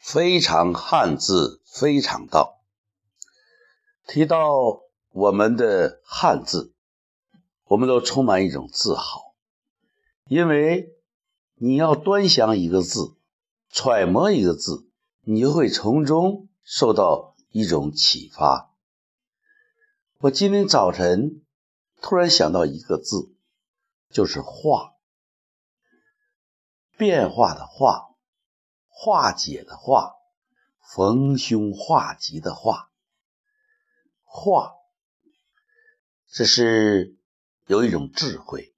非常汉字，非常道。提到我们的汉字，我们都充满一种自豪，因为你要端详一个字，揣摩一个字，你就会从中受到一种启发。我今天早晨突然想到一个字，就是“化”，变化的“化”。化解的化，逢凶化吉的化，化，这是有一种智慧。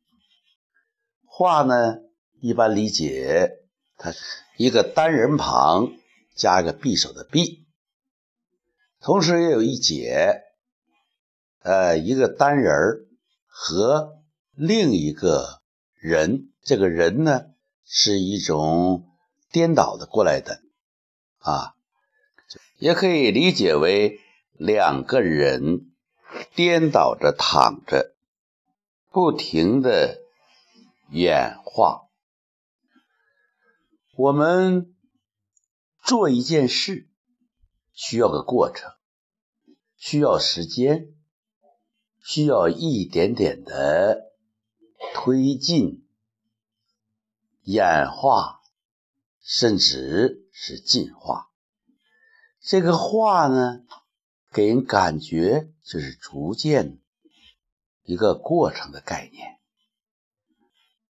化呢，一般理解，它是一个单人旁加一个匕首的匕，同时也有一解，呃，一个单人和另一个人，这个人呢是一种。颠倒的过来的，啊，也可以理解为两个人颠倒着躺着，不停的演化。我们做一件事需要个过程，需要时间，需要一点点的推进演化。甚至是进化，这个化呢，给人感觉就是逐渐一个过程的概念。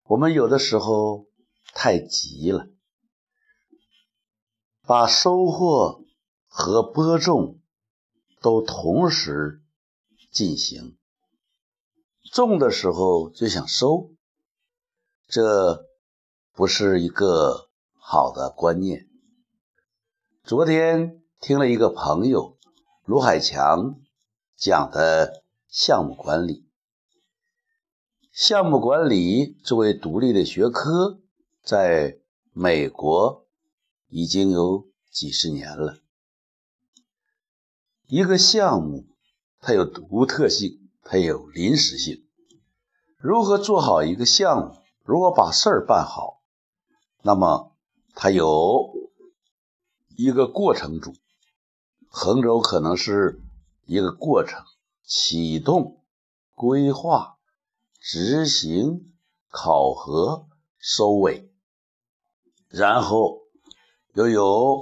我们有的时候太急了，把收获和播种都同时进行，种的时候就想收，这不是一个。好的观念。昨天听了一个朋友卢海强讲的项目管理。项目管理作为独立的学科，在美国已经有几十年了。一个项目它有独特性，它有临时性。如何做好一个项目？如何把事儿办好？那么。它有一个过程主，横轴可能是一个过程：启动、规划、执行、考核、收尾。然后又有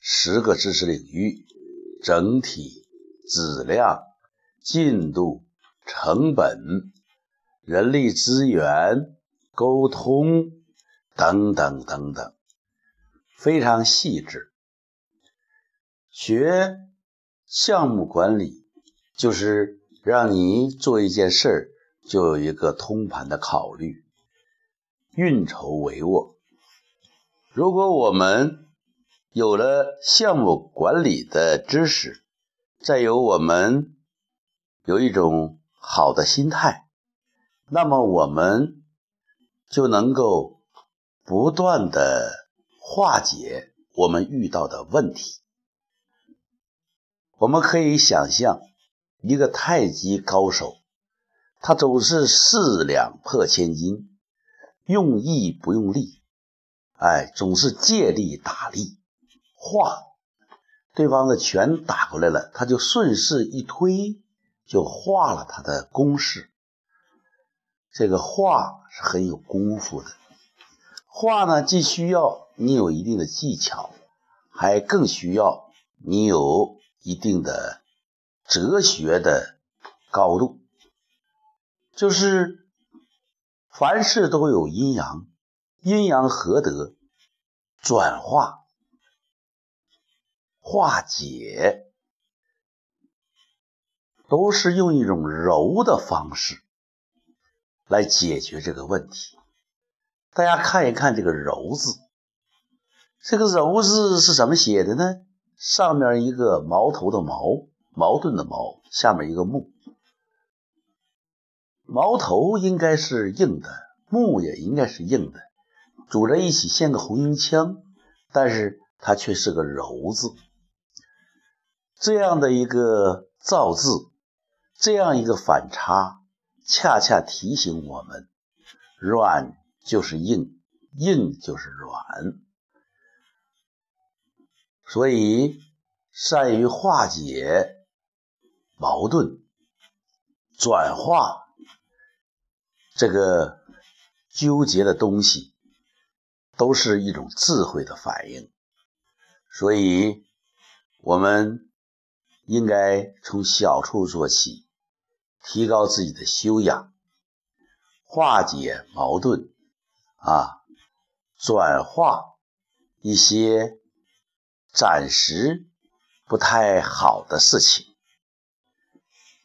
十个知识领域：整体、质量、进度、成本、人力资源、沟通等等等等。非常细致。学项目管理，就是让你做一件事儿，就有一个通盘的考虑，运筹帷幄。如果我们有了项目管理的知识，再有我们有一种好的心态，那么我们就能够不断的。化解我们遇到的问题，我们可以想象一个太极高手，他总是四两破千斤，用意不用力，哎，总是借力打力，化对方的拳打过来了，他就顺势一推，就化了他的攻势。这个化是很有功夫的，化呢，既需要。你有一定的技巧，还更需要你有一定的哲学的高度。就是凡事都有阴阳，阴阳合德，转化、化解，都是用一种柔的方式来解决这个问题。大家看一看这个“柔”字。这个“柔”字是怎么写的呢？上面一个矛头的“矛”，矛盾的“矛”，下面一个“木”。矛头应该是硬的，木也应该是硬的，组在一起像个红缨枪，但是它却是个“柔”字。这样的一个造字，这样一个反差，恰恰提醒我们：软就是硬，硬就是软。所以善于化解矛盾，转化这个纠结的东西，都是一种智慧的反应。所以，我们应该从小处做起，提高自己的修养，化解矛盾，啊，转化一些。暂时不太好的事情，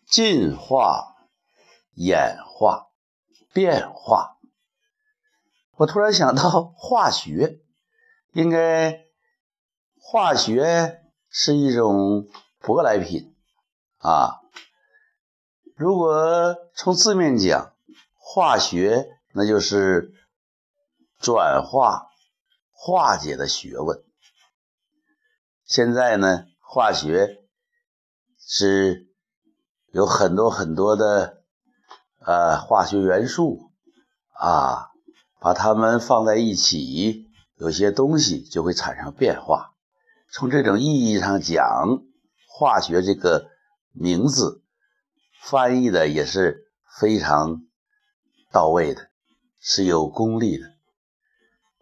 进化、演化、变化。我突然想到，化学应该，化学是一种舶来品啊。如果从字面讲，化学那就是转化、化解的学问。现在呢，化学是有很多很多的呃化学元素啊，把它们放在一起，有些东西就会产生变化。从这种意义上讲，化学这个名字翻译的也是非常到位的，是有功力的。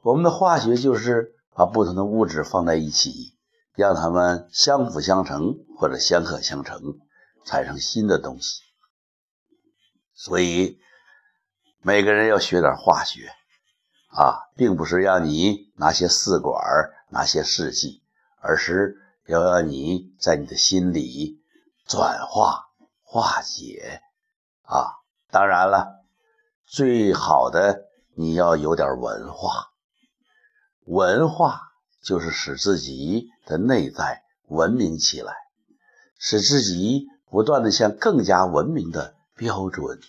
我们的化学就是把不同的物质放在一起。让他们相辅相成，或者相克相成，产生新的东西。所以每个人要学点化学啊，并不是让你拿些试管、拿些试剂，而是要让你在你的心里转化、化解啊。当然了，最好的你要有点文化，文化。就是使自己的内在文明起来，使自己不断的向更加文明的标准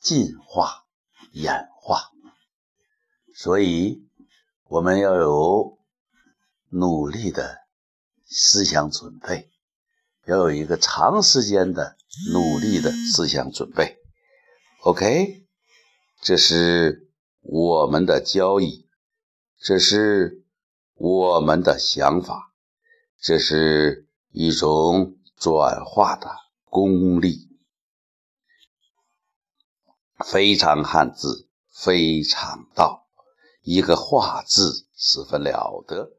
进化、演化。所以，我们要有努力的思想准备，要有一个长时间的努力的思想准备。OK，这是我们的交易，这是。我们的想法，这是一种转化的功力。非常汉字，非常道，一个“化”字十分了得。